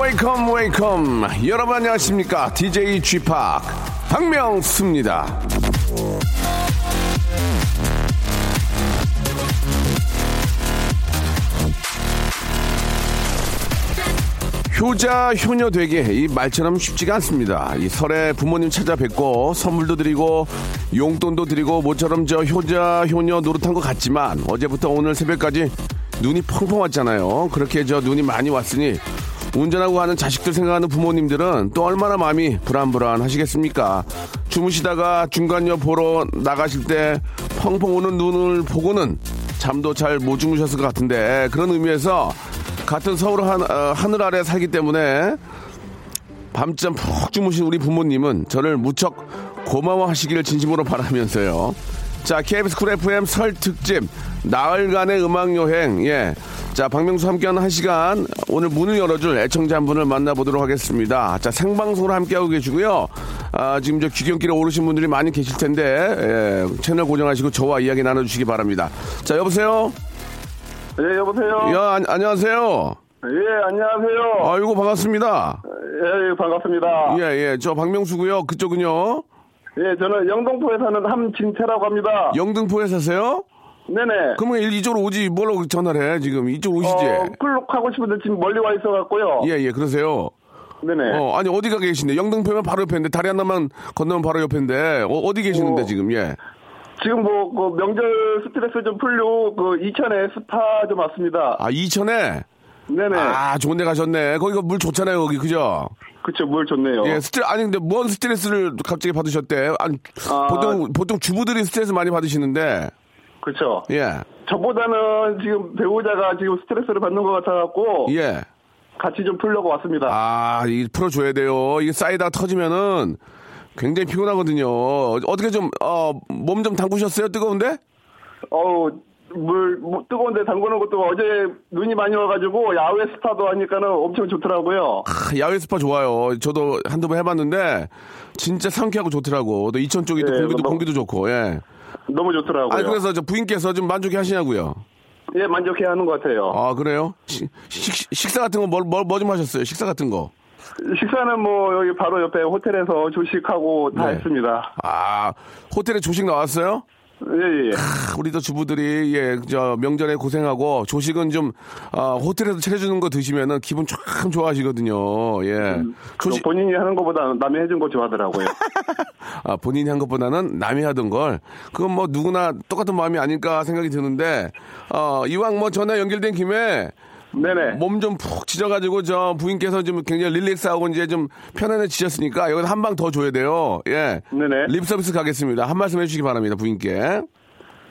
Welcome welcome 여러분 안녕하십니까 DJ G 팍 박명수입니다 효자 효녀 되게 이 말처럼 쉽지가 않습니다. 이 설에 부모님 찾아뵙고 선물도 드리고 용돈도 드리고 모처럼 저 효자 효녀 노릇한 것 같지만 어제부터 오늘 새벽까지 눈이 펑펑 왔잖아요. 그렇게 저 눈이 많이 왔으니 운전하고 가는 자식들 생각하는 부모님들은 또 얼마나 마음이 불안불안 하시겠습니까? 주무시다가 중간여 보러 나가실 때 펑펑 오는 눈을 보고는 잠도 잘 못 주무셨을 것 같은데 그런 의미에서 같은 서울 한, 어, 하늘 아래 살기 때문에 밤잠 푹 주무신 우리 부모님은 저를 무척 고마워하시기를 진심으로 바라면서요. 자, KBS 쿨 FM 설 특집 나흘간의 음악 여행. 예. 자, 박명수 함께하는 한 시간 오늘 문을 열어줄 애청자 한 분을 만나보도록 하겠습니다. 자, 생방송으로 함께하고 계시고요. 아, 지금 저 귀경길에 오르신 분들이 많이 계실 텐데 예, 채널 고정하시고 저와 이야기 나눠주시기 바랍니다. 자, 여보세요. 예, 여보세요? 야, 안- 안녕하세요. 예, 안녕하세요. 아이고 반갑습니다. 예, 예, 반갑습니다. 예, 예. 저 박명수고요. 그쪽은요. 예, 저는 영등포에 사는 함진태라고 합니다. 영등포에 사세요? 네네. 그러면 일- 이쪽으로 오지 뭐라고 전화를 해 지금 이쪽으로 오시지 어, 그러고 싶은데 지금 멀리 와 있어갖고요. 예예 그러세요 네네. 어 아니 어디가 계신데 영등포면 바로 옆인데 다리 하나만 건너면 바로 옆인데 어, 디 계시는데 어. 지금 예 지금 뭐, 그 명절 스트레스 좀 풀려고 그 이천에 스파 좀 왔습니다. 아 이천에 네네. 아 좋은 데 가셨네 거기가 물 좋잖아요 거기 그죠 그쵸, 물 좋네요. 예 스트레 아니 근데 뭔 스트레스를 갑자기 받으셨대 아니 아. 보통 보통 주부들이 스트레스 많이 받으시는데 그쵸. 예 저보다는 지금 배우자가 지금 스트레스를 받는 것 같아갖고 예. 같이 좀 풀려고 왔습니다. 아, 이 풀어줘야 돼요. 이게 쌓이다 터지면은 굉장히 피곤하거든요. 어떻게 좀, 어, 몸 좀 담그셨어요? 뜨거운데? 어우, 물, 뭐 뜨거운데 담그는 것도 어제 눈이 많이 와가지고 야외 스파도 하니까는 엄청 좋더라고요. 아, 야외 스파 좋아요. 저도 한두 번 해봤는데, 진짜 상쾌하고 좋더라고. 또 이천 쪽이 또 예, 공기도, 뭐- 공기도 좋고, 예. 너무 좋더라고요. 아, 그래서 저 부인께서 좀 만족해 하시냐고요. 예, 만족해 하는 것 같아요. 아, 그래요? 시- 식, 식사 같은 거 뭐, 뭐, 뭐 좀 하셨어요? 식사 같은 거. 식사는 뭐 여기 바로 옆에 호텔에서 조식하고 다 네. 했습니다. 아, 호텔에 조식 나왔어요? 예, 예. 아, 우리 또 주부들이 예, 저 명절에 고생하고 조식은 좀 아, 호텔에서 차려주는 거 드시면은 기분 참 좋아하시거든요. 예. 그거 조식 본인이 하는 것보다 남이 해준 거 좋아하더라고요. 아, 본인이 한 것보다는 남이 하던 걸 그건 뭐 누구나 똑같은 마음이 아닐까 생각이 드는데 어, 이왕 뭐 전화 연결된 김에 네네. 몸 좀 푹 지져가지고 저 부인께서 좀 굉장히 릴렉스하고 이제 좀 편안해지셨으니까 여기서 한 방 더 줘야 돼요. 예. 네네. 립 서비스 가겠습니다. 한 말씀 해주시기 바랍니다, 부인께.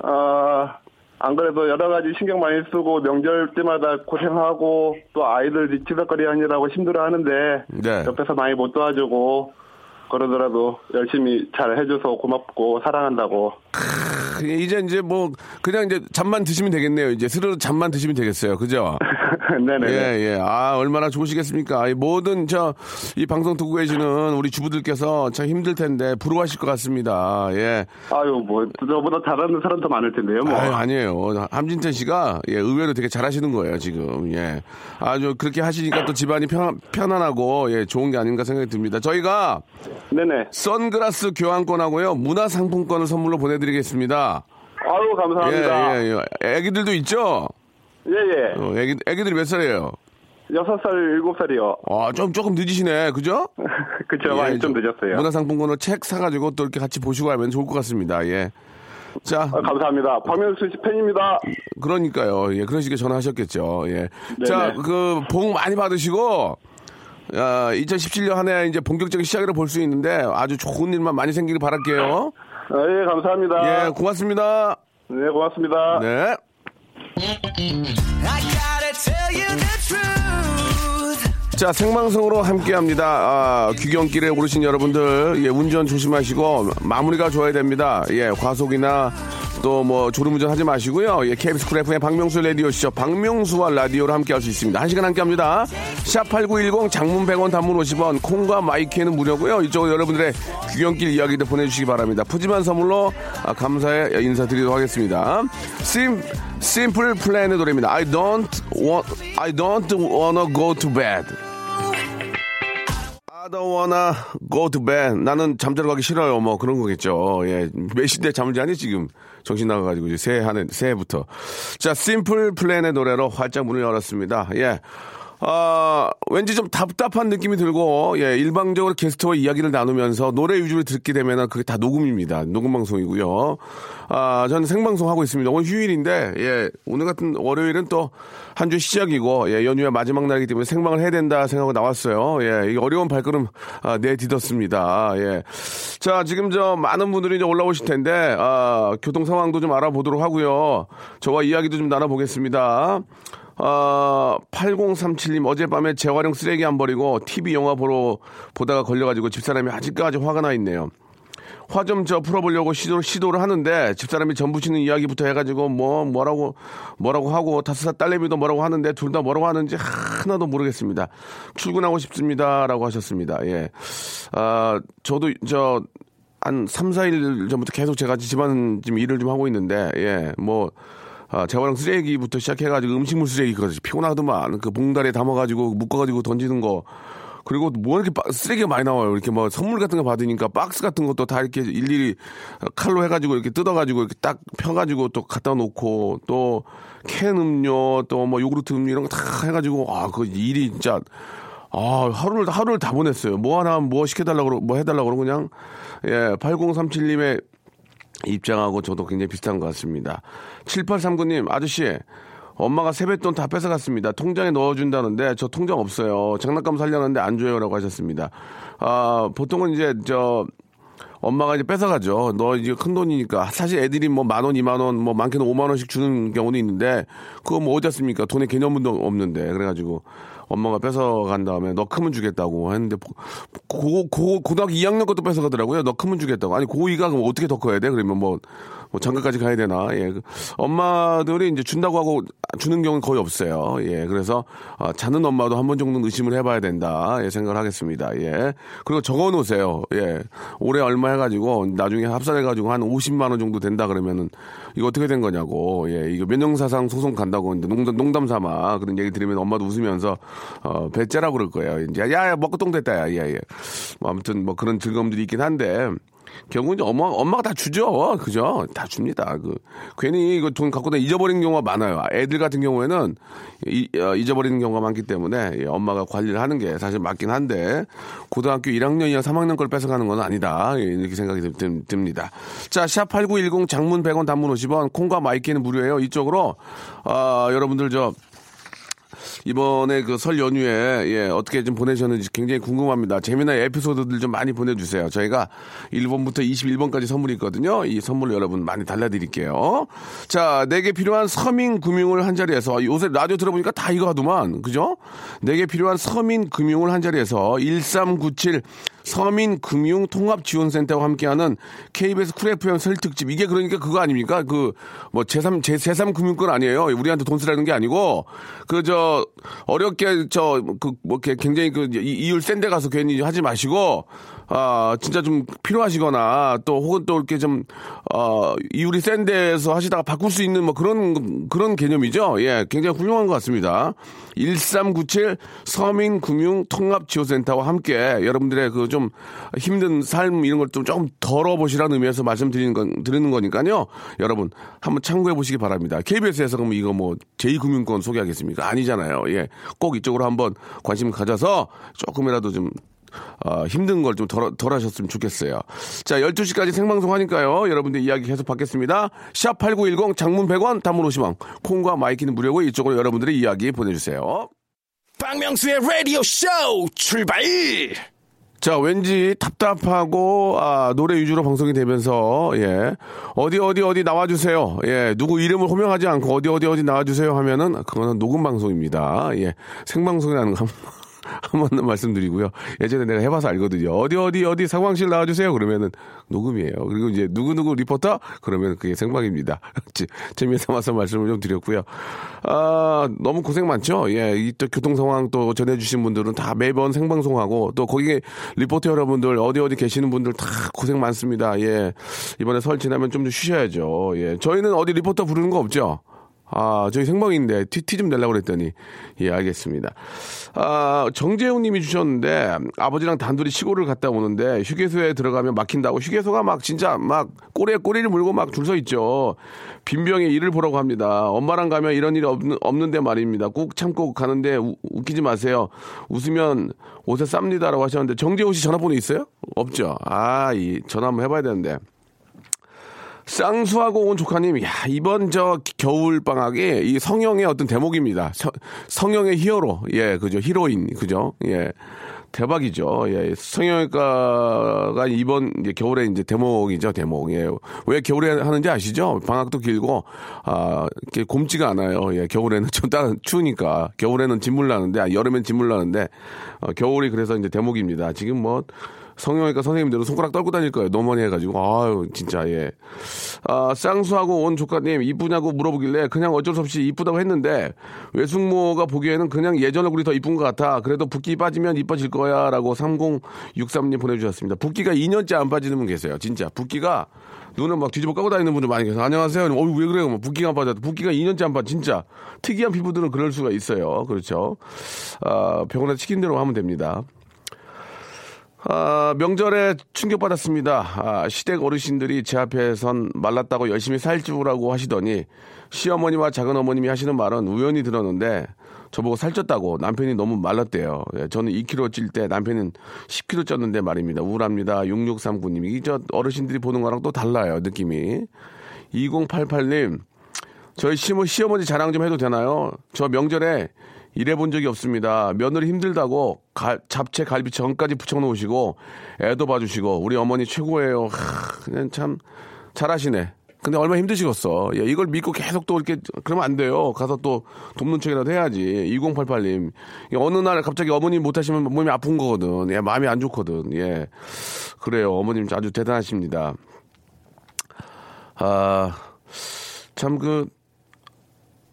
아, 안 그래도 여러 가지 신경 많이 쓰고 명절 때마다 고생하고 또 아이들 뒤치덕거리 하느라고 힘들어 하는데 네. 옆에서 많이 못 도와주고 그러더라도 열심히 잘 해줘서 고맙고 사랑한다고. 크, 이제 이제 뭐 그냥 이제 잠만 드시면 되겠네요. 이제 스르르 잠만 드시면 되겠어요. 그죠? 네네. 예, 예. 아, 얼마나 좋으시겠습니까? 이 모든 저 이 방송 듣고 계시는 우리 주부들께서 참 힘들 텐데 부러워하실 것 같습니다. 예. 아유, 뭐, 저보다 잘하는 사람 더 많을 텐데요, 뭐. 아유, 아니에요. 함진태 씨가 예, 의외로 되게 잘하시는 거예요, 지금. 예. 아주 그렇게 하시니까 또 집안이 편, 편안하고 예, 좋은 게 아닌가 생각이 듭니다. 저희가 네네. 선글라스 교환권하고요. 문화상품권을 선물로 보내드리겠습니다. 아유, 감사합니다. 예, 예, 예. 애기들도 있죠? 예, 예. 어, 애기, 애기들이 몇 살이에요? 여섯 살, 일곱 살이요. 아, 좀, 조금 늦으시네. 그죠? 그쵸, 예, 많이 좀 늦었어요. 문화상품권을 책 사가지고 또 이렇게 같이 보시고 하면 좋을 것 같습니다. 예. 자, 아, 감사합니다. 박명수 씨 팬입니다. 그러니까요. 예, 그런 식의 전화하셨겠죠. 예. 네네. 자, 그, 복 많이 받으시고, 아, 2017년 한 해 이제 본격적인 시작이라 볼 수 있는데 아주 좋은 일만 많이 생기길 바랄게요. 아, 예, 감사합니다. 예, 고맙습니다. 네, 고맙습니다. 네. 자, 생방송으로 함께 합니다. 아, 귀경길에 오르신 여러분들, 예, 운전 조심하시고, 마무리가 좋아야 됩니다. 예, 과속이나 또 뭐 졸음운전 하지 마시고요. 예, KBS 쿨 FM의 박명수 라디오 쇼죠. 박명수와 라디오로 함께 할 수 있습니다. 한 시간 함께 합니다. 샵 8910 장문 100원 단문 50원, 콩과 마이케이는 무료고요. 이쪽으로 여러분들의 귀경길 이야기도 보내주시기 바랍니다. 푸짐한 선물로 아, 감사의 인사드리도록 하겠습니다. 심, 심플 플랜의 노래입니다. I don't want, I don't wanna go to bed. I don't wanna go to bed. 나는 잠자러 가기 싫어요. 뭐 그런 거겠죠. 예. 몇 시대 잠을 자니 지금 정신 나가가지고 이제 새해 하는 새해부터. 자, 심플 플랜의 노래로 활짝 문을 열었습니다. 예. 아, 왠지 좀 답답한 느낌이 들고, 예, 일방적으로 게스트와 이야기를 나누면서 노래 위주로 듣게 되면은 그게 다 녹음입니다. 녹음 방송이고요. 아, 저는 생방송 하고 있습니다. 오늘 휴일인데, 예, 오늘 같은 월요일은 또 한 주 시작이고, 예, 연휴의 마지막 날이기 때문에 생방을 해야 된다 생각하고 나왔어요. 예, 이 어려운 발걸음, 아, 내딛었습니다. 예. 자, 지금 저 많은 분들이 이제 올라오실 텐데, 아, 교통 상황도 좀 알아보도록 하고요. 저와 이야기도 좀 나눠보겠습니다. 아, 8037님 어젯밤에 재활용 쓰레기 안 버리고 TV 영화 보러 보다가 걸려가지고 집사람이 아직까지 화가 나 있네요. 화 좀 저 풀어보려고 시도를, 시도를 하는데 집사람이 전 부치는 이야기부터 해가지고 뭐 뭐라고 뭐라고 하고 다섯 살 딸내미도 뭐라고 하는데 둘 다 뭐라고 하는지 하나도 모르겠습니다. 출근하고 싶습니다라고 하셨습니다. 예. 아 저도 저 한 3, 4일 전부터 계속 제가 집안 좀 일을 좀 하고 있는데 예. 뭐 아, 재활용 쓰레기부터 시작해가지고 음식물 쓰레기까지 피곤하더만 그 봉다리에 담아가지고 묶어가지고 던지는 거 그리고 뭐 이렇게 빠- 쓰레기가 많이 나와요. 이렇게 뭐 선물 같은 거 받으니까 박스 같은 것도 다 이렇게 일일이 칼로 해가지고 이렇게 뜯어가지고 이렇게 딱 펴가지고 또 갖다 놓고 또 캔 음료 또 뭐 요구르트 음료 이런 거 다 해가지고 아 그 일이 진짜 아 하루를 하루를 다 보냈어요. 뭐 하나 뭐 시켜달라고 뭐 해달라고 그러고 그냥 예 8037님의 입장하고 저도 굉장히 비슷한 것 같습니다. 7839님, 아저씨, 엄마가 세뱃돈 다 뺏어갔습니다. 통장에 넣어준다는데 저 통장 없어요. 장난감 살려는데 안 줘요라고 하셨습니다. 아, 보통은 이제 저 엄마가 이제 뺏어가죠. 너 이제 큰 돈이니까. 사실 애들이 뭐 만 원, 이만 원, 뭐 많게는 오만 원씩 주는 경우도 있는데 그거 뭐 어디 습니까 돈의 개념도 없는데. 그래가지고 엄마가 뺏어간 다음에 너 크면 주겠다고 했는데 고, 고, 고등학교 2학년 것도 뺏어가더라고요. 너 크면 주겠다고. 아니 고2가 그럼 어떻게 더 커야 돼? 그러면 뭐, 뭐 장가까지 가야 되나? 예. 그 엄마들이 이제 준다고 하고 주는 경우는 거의 없어요. 예. 그래서 아, 자는 엄마도 한 번 정도는 의심을 해봐야 된다. 예, 생각을 하겠습니다. 예. 그리고 적어 놓으세요. 예. 올해 얼마 해가지고 나중에 합산해 가지고 한 50만 원 정도 된다 그러면은 이거 어떻게 된 거냐고. 예. 이거 면형사상 소송 간다고 근데 농담, 농담 삼아 그런 얘기 들으면 엄마도 웃으면서 어, 배째라고 그럴 거예요. 이제 야, 야 먹고 똥 됐다. 야, 야, 야. 뭐 아무튼 뭐 그런 즐거움들이 있긴 한데 이제 엄마, 엄마가 다 주죠. 그죠? 다 줍니다. 그, 괜히 이거 돈 갖고 다 잊어버리는 경우가 많아요. 애들 같은 경우에는 이, 어, 잊어버리는 경우가 많기 때문에 예, 엄마가 관리를 하는 게 사실 맞긴 한데 고등학교 1학년 이하 3학년 걸 뺏어가는 건 아니다. 예, 이렇게 생각이 듭니다. 자, 샵8910 장문 100원 단문 50원 콩과 마이케이는 무료예요. 이쪽으로, 아, 여러분들 저, 이번에 그 설 연휴에 예, 어떻게 좀 보내셨는지 굉장히 궁금합니다. 재미난 에피소드들 좀 많이 보내주세요. 저희가 1번부터 21번까지 선물이 있거든요. 이 선물 여러분 많이 달라드릴게요. 자, 내게 필요한 서민 금융을 한 자리에서 요새 라디오 들어보니까 다 이거 하더만 그죠? 내게 필요한 서민 금융을 한 자리에서 1397 서민금융통합지원센터와 함께하는 KBS 쿨 FM 설 특집 이게 그러니까 그거 아닙니까? 그 뭐 제3 제 제3 금융권 아니에요. 우리한테 돈 쓰라는 게 아니고 그저 어렵게 저 그뭐 굉장히 그 이- 이율 센데 가서 괜히 하지 마시고 아 진짜 좀 필요하시거나 또 혹은 또 이렇게 좀 어 이율이 센 데에서 하시다가 바꿀 수 있는 뭐 그런 그런 개념이죠. 예, 굉장히 훌륭한 것 같습니다. 1397 서민금융통합지원센터와 함께 여러분들의 그 좀 힘든 삶 이런 걸 좀 조금 덜어보시라는 의미에서 말씀드리는 건 드리는 거니까요. 여러분 한번 참고해 보시기 바랍니다. KBS에서 그럼 이거 뭐 제2금융권 소개하겠습니까? 아니잖아요. 예, 꼭 이쪽으로 한번 관심 가져서 조금이라도 좀 어, 힘든 걸 좀 덜, 덜 하셨으면 좋겠어요. 자, 12시까지 생방송 하니까요. 여러분들 이야기 계속 받겠습니다. 샵8910 장문 100원, 단문 50원. 콩과 마이케이는 무료고 이쪽으로 여러분들의 이야기 보내주세요. 박명수의 라디오 쇼 출발! 자, 왠지 답답하고, 아, 노래 위주로 방송이 되면서, 예. 어디, 어디, 어디 나와주세요. 예. 누구 이름을 호명하지 않고, 어디, 어디, 어디 나와주세요 하면은, 그거는 녹음 방송입니다. 예. 생방송이라는 거 한 번 더 말씀드리고요. 예전에 내가 해봐서 알거든요. 어디, 어디, 어디 상황실 나와주세요. 그러면은 녹음이에요. 그리고 이제 누구 누구 리포터? 그러면 그게 생방입니다. 재미에 삼아서 말씀을 좀 드렸고요. 아, 너무 고생 많죠? 예. 이 또 교통 상황 또 전해주신 분들은 다 매번 생방송하고 또 거기에 리포터 여러분들 어디 어디 계시는 분들 다 고생 많습니다. 예. 이번에 설 지나면 좀 쉬셔야죠. 예. 저희는 어디 리포터 부르는 거 없죠? 아, 저희 생방인데 티, 티좀 내려고 그랬더니, 예, 알겠습니다. 아, 정재훈 님이 주셨는데, 아버지랑 단둘이 시골을 갔다 오는데, 휴게소에 들어가면 막힌다고, 휴게소가 막 진짜 막 꼬리에 꼬리를 물고 막 줄 서 있죠. 빈병에 일을 보라고 합니다. 엄마랑 가면 이런 일이 없는, 없는데 말입니다. 꾹 참고 가는데 우, 웃기지 마세요. 웃으면 옷에 쌉니다라고 하셨는데, 정재훈 씨 전화번호 있어요? 없죠. 아, 이, 전화 한번 해봐야 되는데. 쌍수하고 온 조카님, 야, 이번 저 겨울 방학에 이 성형의 어떤 대목입니다. 서, 성형의 히어로. 예, 그죠. 히로인. 그죠. 예. 대박이죠. 예. 성형외과가 이번 이제 겨울에 이제 대목이죠. 대목. 예. 왜 겨울에 하는지 아시죠? 방학도 길고, 아, 이렇게 곰지가 않아요. 예. 겨울에는 좀 따, 추우니까. 겨울에는 진물 나는데, 아, 여름엔 진물 나는데, 어, 겨울이 그래서 이제 대목입니다. 지금 뭐, 성형외과 선생님들은 손가락 떨고 다닐 거예요. 너무 많이 해가지고. 아유, 진짜, 예. 아, 쌍수하고 온 조카님, 이쁘냐고 물어보길래 그냥 어쩔 수 없이 이쁘다고 했는데, 외숙모가 보기에는 그냥 예전 얼굴이 더 이쁜 것 같아. 그래도 붓기 빠지면 이뻐질 거야. 라고 3063님 보내주셨습니다. 붓기가 2년째 안 빠지는 분 계세요. 진짜. 붓기가 눈을 막 뒤집어 까고 다니는 분들 많이 계세요. 안녕하세요. 어우, 왜 그래요? 뭐 붓기가 안 빠져도. 붓기가 2년째 안 빠져. 진짜. 특이한 피부들은 그럴 수가 있어요. 그렇죠. 아, 병원에서 시킨 대로 하면 됩니다. 아, 명절에 충격받았습니다. 아, 시댁 어르신들이 제 앞에선 말랐다고 열심히 살찌우라고 하시더니 시어머니와 작은 어머님이 하시는 말은 우연히 들었는데 저보고 살쪘다고 남편이 너무 말랐대요. 예, 저는 2kg 찔 때 남편은 10kg 쪘는데 말입니다. 우울합니다. 6639님. 이저 어르신들이 보는 거랑 또 달라요. 느낌이. 2088님. 저희 시모, 시어머니 자랑 좀 해도 되나요? 저 명절에 일해본 적이 없습니다. 며느리 힘들다고 가, 잡채 갈비 전까지 붙여놓으시고 애도 봐주시고 우리 어머니 최고예요. 하, 그냥 참 잘하시네. 근데 얼마나 힘드시겠어. 예, 이걸 믿고 계속 또 이렇게 그러면 안 돼요. 가서 또 돕는 척이라도 해야지. 2088님. 어느 날 갑자기 어머님 못하시면 몸이 아픈 거거든. 예, 마음이 안 좋거든. 예. 그래요. 어머님 아주 대단하십니다. 아, 참 그,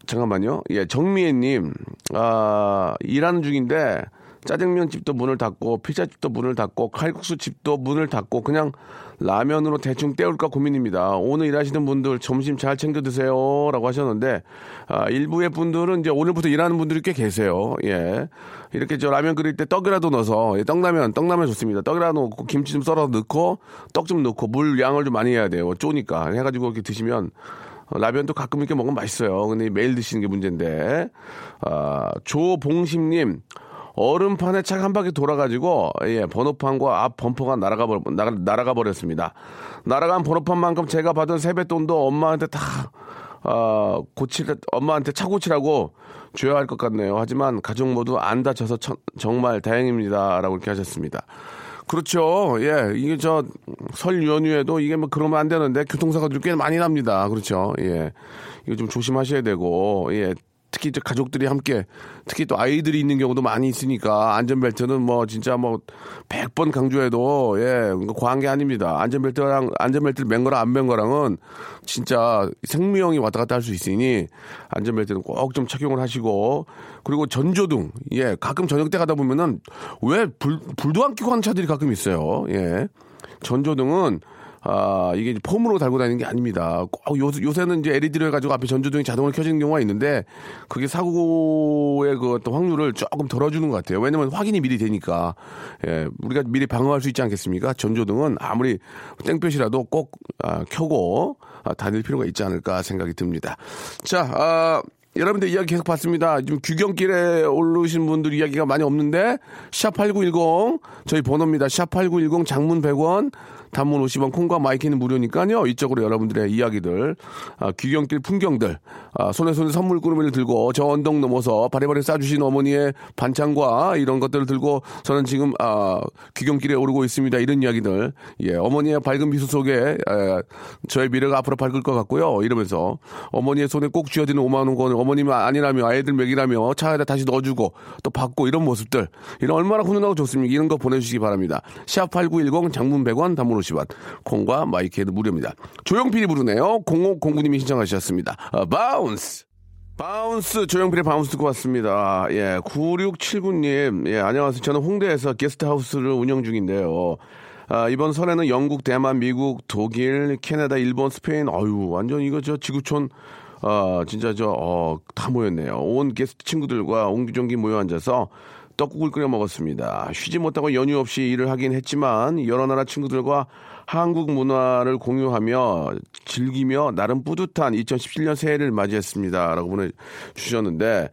잠깐만요. 예, 정미애님, 아, 일하는 중인데, 짜장면 집도 문을 닫고, 피자집도 문을 닫고, 칼국수 집도 문을 닫고, 그냥 라면으로 대충 때울까 고민입니다. 오늘 일하시는 분들 점심 잘 챙겨 드세요. 라고 하셨는데, 아, 일부의 분들은 이제 오늘부터 일하는 분들이 꽤 계세요. 예. 이렇게 저 라면 끓일 때 떡이라도 넣어서, 예, 떡라면, 떡라면 좋습니다. 떡이라도 넣고, 김치 좀 썰어서 넣고, 떡 좀 넣고, 물 양을 좀 많이 해야 돼요. 쪼니까. 해가지고 이렇게 드시면, 어, 라면도 가끔 이렇게 먹으면 맛있어요. 근데 매일 드시는 게 문제인데. 아, 조봉심님, 얼음판에 차 한 바퀴 돌아가지고, 예, 번호판과 앞 범퍼가 날아가, 버, 날아, 날아가 버렸습니다. 날아간 번호판만큼 제가 받은 세뱃돈도 엄마한테 다, 아, 고칠, 엄마한테 차 고치라고 줘야 할 것 같네요. 하지만 가족 모두 안 다쳐서 천, 정말 다행입니다. 라고 이렇게 하셨습니다. 그렇죠. 예. 이게 저 설 연휴에도 이게 뭐 그러면 안 되는데 교통사고들이 꽤 많이 납니다. 그렇죠. 예. 이거 좀 조심하셔야 되고, 예. 특히 이제 가족들이 함께 특히 또 아이들이 있는 경우도 많이 있으니까 안전벨트는 뭐 진짜 뭐 100번 강조해도 예, 과한 게 아닙니다. 안전벨트랑 안전벨트를 맨 거랑 안 맨 거랑은 진짜 생명이 왔다 갔다 할 수 있으니 안전벨트는 꼭 좀 착용을 하시고 그리고 전조등 예, 가끔 저녁 때 가다 보면은 왜 불, 불도 안 켜고 하는 차들이 가끔 있어요. 예. 전조등은 아, 이게 폼으로 달고 다니는 게 아닙니다. 꼭 요, 요새는 이제 LED로 해가지고 앞에 전조등이 자동으로 켜지는 경우가 있는데 그게 사고의 그 어떤 확률을 조금 덜어주는 것 같아요. 왜냐면 확인이 미리 되니까. 예, 우리가 미리 방어할 수 있지 않겠습니까? 전조등은 아무리 땡볕이라도 꼭 아, 켜고 아, 다닐 필요가 있지 않을까 생각이 듭니다. 자, 아, 여러분들 이야기 계속 받습니다. 지금 귀경길에 오르신 분들 이야기가 많이 없는데 샵8910 저희 번호입니다. 샵8910 장문 100원 단문 50원 콩과 마이케이는 무료니까요. 이쪽으로 여러분들의 이야기들 아, 귀경길 풍경들 아, 손에 손에 선물 꾸러미를 들고 저 언덕 넘어서 바리바리 싸주신 어머니의 반찬과 이런 것들을 들고 저는 지금 아, 귀경길에 오르고 있습니다. 이런 이야기들 예 어머니의 밝은 미소 속에 에, 저의 미래가 앞으로 밝을 것 같고요. 이러면서 어머니의 손에 꼭 쥐어드는 5만 원권을 어머님은 아니라며 아이들 먹이라며 차에다 다시 넣어주고 또 받고 이런 모습들 이런 얼마나 훈훈하고 좋습니까? 이런 거 보내주시기 바랍니다. 샵8910 장문 100원 단문 50원 콩과 마이케이도 무료입니다. 조용필이 부르네요. 0509님이 신청하셨습니다. 어, Bounce Bounce 조용필의 Bounce 듣고 왔습니다. 예, 9679님 예 안녕하세요. 저는 홍대에서 게스트하우스를 운영 중인데요. 아, 이번 설에는 영국, 대만, 미국, 독일, 캐나다, 일본, 스페인, 어유 완전 이거 저 지구촌, 아, 진짜 저, 어, 다 모였네요. 온 게스트 친구들과 옹기종기 모여 앉아서 떡국을 끓여 먹었습니다. 쉬지 못하고 연휴 없이 일을 하긴 했지만 여러 나라 친구들과 한국 문화를 공유하며 즐기며 나름 뿌듯한 2017년 새해를 맞이했습니다. 라고 보내주셨는데,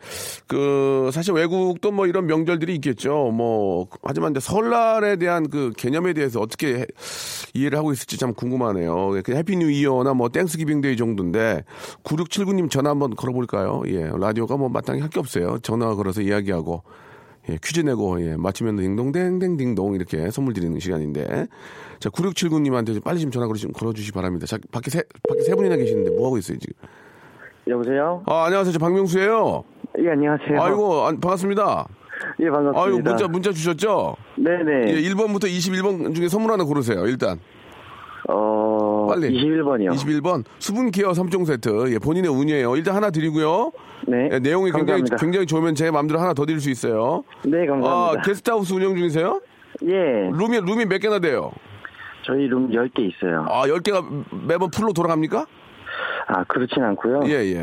그, 사실 외국도 뭐 이런 명절들이 있겠죠. 뭐, 하지만 이제 설날에 대한 그 개념에 대해서 어떻게 해- 이해를 하고 있을지 참 궁금하네요. 그 해피 뉴 이어나 뭐 Thanksgiving Day 정도인데, 9679님 전화 한번 걸어볼까요? 예, 라디오가 뭐 마땅히 할 게 없어요. 전화 걸어서 이야기하고. 예, 퀴즈 내고, 예, 맞히면 딩동댕댕딩동 이렇게 선물 드리는 시간인데. 자, 9679님한테 빨리 좀 전화 걸어, 걸어주시기 바랍니다. 자, 밖에 세, 밖에 세 분이나 계시는데 뭐 하고 있어요, 지금? 여보세요? 아, 안녕하세요. 저 박명수예요 예, 안녕하세요. 아이고, 안- 반갑습니다. 예, 반갑습니다. 아이고, 문자, 문자 주셨죠? 네네. 예, 1번부터 21번 중에 선물 하나 고르세요, 일단. 어, 빨리. 21번이요. 21번. 수분 케어 3종 세트. 예, 본인의 운이에요. 일단 하나 드리고요. 네. 예, 내용이 굉장히, 감사합니다. 굉장히 좋으면 제 마음대로 하나 더 드릴 수 있어요. 네, 아, 감사합니다. 게스트하우스 운영 중이세요? 예, 룸이, 룸이 몇 개나 돼요? 저희 룸 10개 있어요. 아, 10개가 매번 풀로 돌아갑니까? 아, 그렇진 않고요. 예, 예.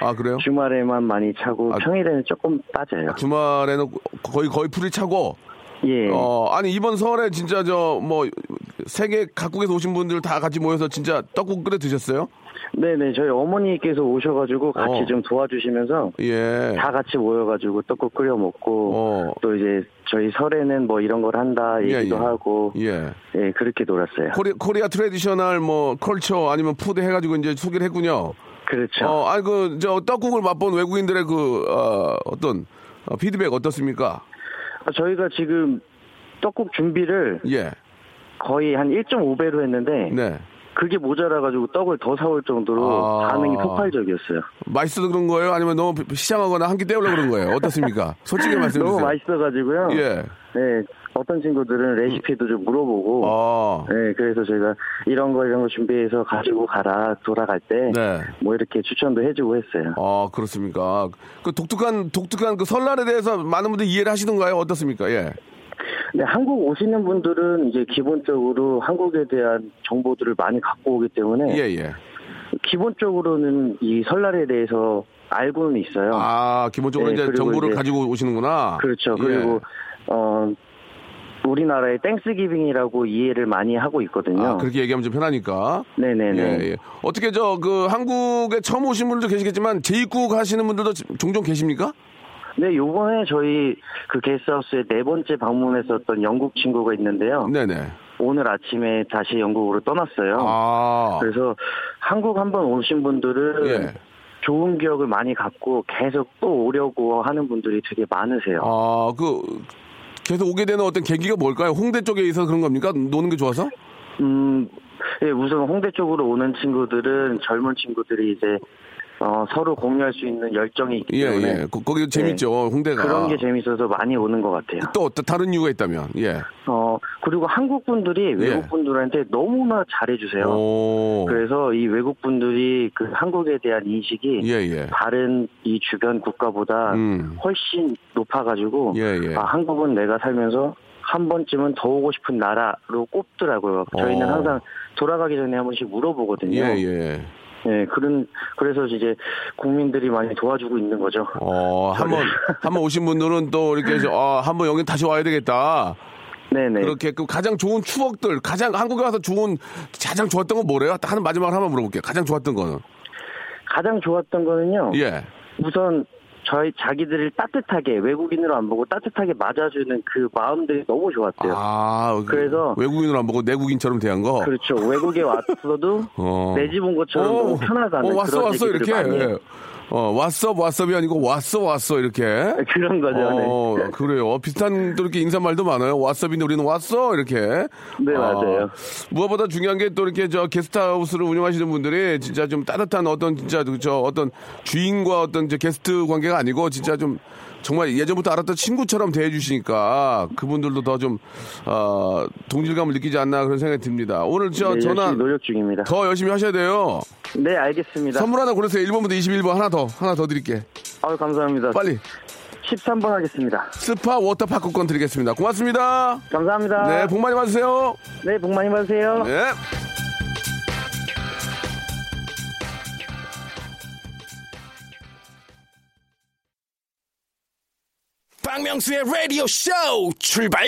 아, 그래요? 주말에만 많이 차고 아, 평일에는 조금 빠져요. 주말에는 거의, 거의 풀이 차고, 예. 어, 아니, 이번 설에 진짜 저, 뭐, 세계 각국에서 오신 분들 다 같이 모여서 진짜 떡국 끓여 드셨어요? 네네, 저희 어머니께서 오셔가지고 같이 어. 좀 도와주시면서 예. 다 같이 모여가지고 떡국 끓여 먹고 어. 또 이제 저희 설에는 뭐 이런 걸 한다 예, 얘기도 예. 하고 예. 예, 그렇게 놀았어요. Kore, Korea traditional 뭐 culture 아니면 food 해가지고 이제 소개를 했군요. 그렇죠. 어, 아니 그저 떡국을 맛본 외국인들의 그 어, 어떤 어, 피드백 어떻습니까? 아, 저희가 지금 떡국 준비를 예. 거의 한 1.5배로 했는데 네. 그게 모자라가지고 떡을 더 사올 정도로 아. 반응이 폭발적이었어요. 맛있어서 그런 거예요? 아니면 너무 시장하거나 한 끼 때우려고 그런 거예요? 어떻습니까? 솔직히 말씀해 주세요. 너무 맛있어가지고요. 예. 네, 어떤 친구들은 레시피도 좀 물어보고. 아. 네, 그래서 제가 이런 거 이런 거 준비해서 가지고 가라 돌아갈 때. 네. 뭐 이렇게 추천도 해주고 했어요. 아, 그렇습니까? 그 독특한 독특한 그 설날에 대해서 많은 분들이 이해를 하시던가요? 어떻습니까? 예. 네, 한국 오시는 분들은 이제 기본적으로 한국에 대한 정보들을 많이 갖고 오기 때문에 예, 예. 기본적으로는 이 설날에 대해서 알고는 있어요. 아, 기본적으로 네, 이제 정보를 이제- 가지고 오시는구나. 그렇죠. 예. 그리고 어 우리나라의 땡스기빙이라고 이해를 많이 하고 있거든요. 아, 그렇게 얘기하면 좀 편하니까. 네네네. 예, 예. 어떻게 저 그 한국에 처음 오신 분들도 계시겠지만 재입국 하시는 분들도 종종 계십니까? 네, 요번에 저희 그 게스트하우스에 네 번째 방문했었던 영국 친구가 있는데요. 네네. 오늘 아침에 다시 영국으로 떠났어요. 아. 그래서 한국 한번 오신 분들은 예. 좋은 기억을 많이 갖고 계속 또 오려고 하는 분들이 되게 많으세요. 아, 그 계속 오게 되는 어떤 계기가 뭘까요? 홍대 쪽에 있어서 그런 겁니까? 노는 게 좋아서? 음, 예, 우선 홍대 쪽으로 오는 친구들은 젊은 친구들이 이제 어, 서로 공유할 수 있는 열정이 있기 예, 때문에 예. 거, 기 재밌죠. 홍대가. 그런 게 재밌어서 많이 오는 것 같아요. 또 어떤 다른 이유가 있다면. 예. 어, 그리고 한국 분들이 외국 분들한테 너무나 잘해주세요. 오. 그래서 이 외국 분들이 그 한국에 대한 인식이 예, 예. 다른 이 주변 국가보다 음. 훨씬 높아가지고 예, 예. 아, 한국은 내가 살면서 한 번쯤은 더 오고 싶은 나라로 꼽더라고요. 저희는 어. 항상 돌아가기 전에 한 번씩 물어보거든요. 예, 예. 예, 그런 그래서 이제 국민들이 많이 도와주고 있는 거죠. 어, 한 번, 한번 오신 분들은 또 이렇게, 저, 아, 한번 여기 다시 와야 되겠다. 네네. 그렇게 그 가장 좋은 추억들, 가장 한국에 와서 좋은, 가장 좋았던 건 뭐래요? 하는 마지막으로 한번 물어볼게요. 가장 좋았던 거는. 가장 좋았던 거는요. 예. 우선 저희 자기들을 따뜻하게 외국인으로 안 보고 따뜻하게 맞아주는 그 마음들이 너무 좋았대요. 아, 그 그래서- 외국인으로 안 보고 내국인처럼 대한 거. 그렇죠. 외국에 왔어도 어. 내집 온 것처럼 너무 편하다는 어, 왔어, 그런 왔어, 얘기들을 이렇게. 많이 해요. 어, 왔어, 왔어이 아니고 왔어, 왔어, 이렇게. 그런 거죠. 어, 네. 그래요. 어, 비슷한 또 이렇게 인사말도 많아요. 왓썹인데 우리는 왔어, 이렇게. 네, 아, 맞아요. 무엇보다 중요한 게 또 이렇게 저 게스트하우스를 운영하시는 분들이 진짜 좀 따뜻한 어떤 진짜 저 어떤 주인과 어떤 저 게스트 관계가 아니고 진짜 좀 정말 예전부터 알았던 친구처럼 대해주시니까 그분들도 더 좀, 어, 동질감을 느끼지 않나 그런 생각이 듭니다. 오늘 저 네, 전화 열심히 노력 중입니다. 더 열심히 하셔야 돼요. 네, 알겠습니다. 선물 하나 고르세요. 1번부터 21번 하나 더, 하나 더 드릴게. 아유, 감사합니다. 빨리. 13번 하겠습니다. 스파 워터파크권 드리겠습니다. 고맙습니다. 감사합니다. 네, 복 많이 받으세요. 네, 복 많이 받으세요. 네. 박명수의 라디오 쇼 출발!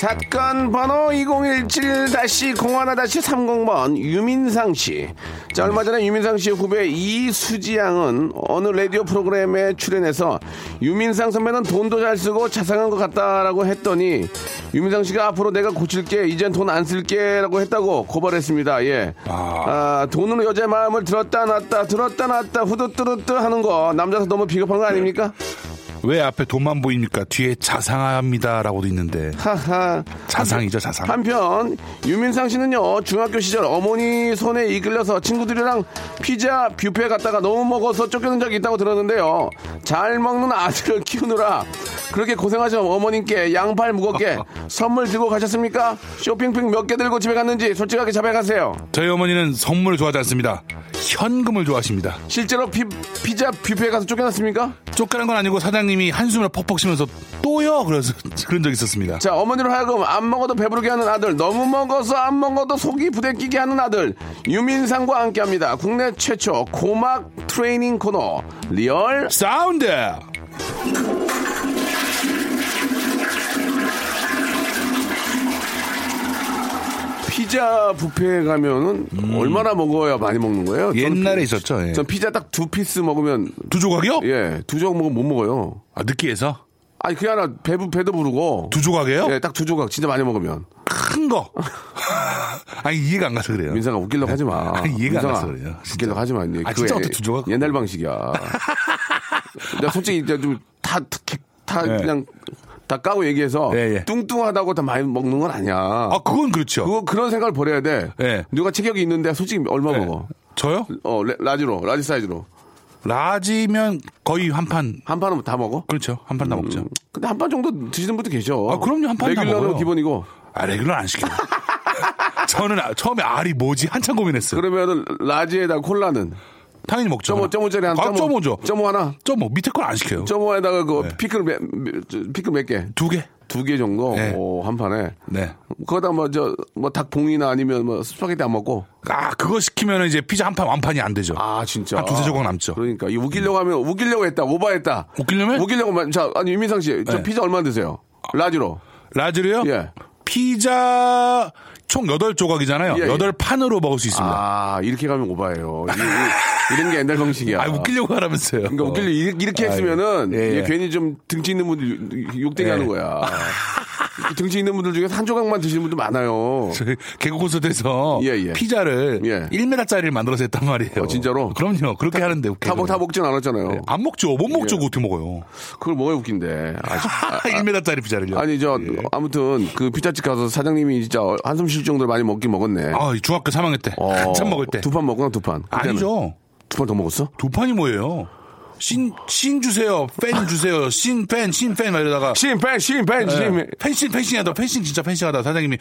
사건 번호 2017-01-30번 유민상 씨. 자, 얼마 전에 유민상 씨의 후배 이수지 양은 어느 라디오 프로그램에 출연해서 유민상 선배는 돈도 잘 쓰고 자상한 것 같다라고 했더니 유민상 씨가 앞으로 내가 고칠게 이젠 돈 안 쓸게라고 했다고 고발했습니다. 예. 아, 돈으로 여자의 마음을 들었다 놨다 들었다 놨다 후두뚜루뚜 하는 거 남자서 너무 비겁한 거 아닙니까? 왜 앞에 돈만 보입니까? 뒤에 자상합니다라고도 있는데 하하. 자상이죠 자상. 한편 유민상 씨는요 중학교 시절 어머니 손에 이끌려서 친구들이랑 피자 뷔페 갔다가 너무 먹어서 쫓겨난 적이 있다고 들었는데요 잘 먹는 아들을 키우느라 그렇게 고생하신 어머님께 양팔 무겁게 선물 들고 가셨습니까? 쇼핑백 몇 개 들고 집에 갔는지 솔직하게 자백하세요 저희 어머니는 선물을 좋아하지 않습니다. 현금을 좋아하십니다. 실제로 피, 피자 뷔페에 가서 쫓겨났습니까? 쫓겨난 건 아니고 사장 님이 한숨을 퍽퍽 쉬면서 또요? 그래서 그런 적이 있었습니다. 자, 어머니로 하여금 안 먹어도 배부르게 하는 아들, 너무 먹어서 안 먹어도 속이 부대끼게 하는 아들, 유민상과 함께 합니다. 국내 최초 고막 트레이닝 코너, 리얼. 사운드! 피자 뷔페에 가면은 얼마나 먹어야 많이 먹는 거예요? 옛날에 피- 있었죠. 예. 전 피자 딱 두 piece 먹으면, 두 조각이요? 예, 두 조각 먹으면 못 먹어요. 아, 느끼해서? 아니, 그게 하나 배부, 배도 부르고. 두 조각이에요? 예, 딱 두 조각 진짜 많이 먹으면. 큰 거. 아니, 이해가 안 가서 그래요. 민상아 웃기려고 하지 마. 아니, 이해가 안 민상아, 가서 그래요. 진짜. 웃기려고 하지 마. 이제 아, 진짜 예- 어떻게 두 조각? 옛날 방식이야. 내가 솔직히 이제 좀다 다 예. 그냥 다 까고 얘기해서 예, 예. 뚱뚱하다고 다 많이 먹는 건 아니야. 아, 그건 그렇죠. 그거 그런 생각을 버려야 돼. 예. 누가 체격이 있는데 솔직히 얼마 예. 먹어? 저요? 어 레- 라지로 라지 사이즈로 라지면 거의 한 판. 한 판은 다 먹어? 그렇죠. 한 판다 먹죠. 근데 한 판 정도 드시는 분도 계셔. 아, 그럼요. 한 판다 레귤러는 먹어요. 기본이고. 아, 레귤러 안 시켜요. 저는 아- 처음에 R이 뭐지? 한참 고민했어요. 그러면은 라지에다 콜라는 당연히 먹죠. 점오 점오짜리 한 아, 점오죠. 점오 하나. 점오. 밑에 걸 안 시켜요. 점오에다가 그 네. 피클 몇, 몇- 피클 몇 개? 두 개. 두 개 정도 네. 오, 한 판에. 네. 거기다 뭐저뭐 닭봉이나 아니면 뭐 스파게티 안 먹고. 아, 그거 시키면 이제 피자 한 판 완판이 안 되죠. 아 진짜. 한 두세 조각 남죠. 그러니까 이 우기려고 하면 우기려고 했다 오바했다. 웃기려면? 우기려고만 자 아니 유민상 씨, 저 네. 피자 얼마 드세요? 라지로. 라즈르요? 예. 피자 총 8조각이잖아요. 예, 예. 여덟 판으로 먹을 수 있습니다. 아 이렇게 가면 오바예요. 이, 이, 런 게 옛날 방식이야. 아, 웃기려고 하라면서요. 그러니까 웃기려 이렇게, 이렇게 아유, 했으면은 예, 예. 이게 괜히 좀 등치 있는 분들 욕- 욕되게 예. 하는 거야. 등치 있는 분들 중에 한 조각만 드시는 분도 많아요. 저희 개그 콘서트에서 예, 예. 피자를 예. 1m짜리를 만들어서 했단 말이에요. 어, 진짜로? 그럼요. 그렇게 하는데 다, 먹, 다 먹진 않았잖아요. 안 먹죠. 못 먹죠. 예. 어떻게 먹어요? 그걸 뭐가 웃긴데. 아, 1m짜리 피자를요. 아니 저 예. 아무튼 그 피자집 가서 사장님이 진짜 한숨 쉴 정도로 많이 먹긴 먹었네. 아, 이 중학교 3학년 때 어, 한참 먹을 때. 두 판 먹구나 두 판. 아니죠. 두 판 더 먹었어? 두 판이 뭐예요? 신, 신 주세요. 팬 주세요. 신 팬, 신 팬. 막 이러다가. 신 팬 신 팬 신. 예. 펜싱, 펜싱하다, 펜싱 진짜 펜싱하다 사장님이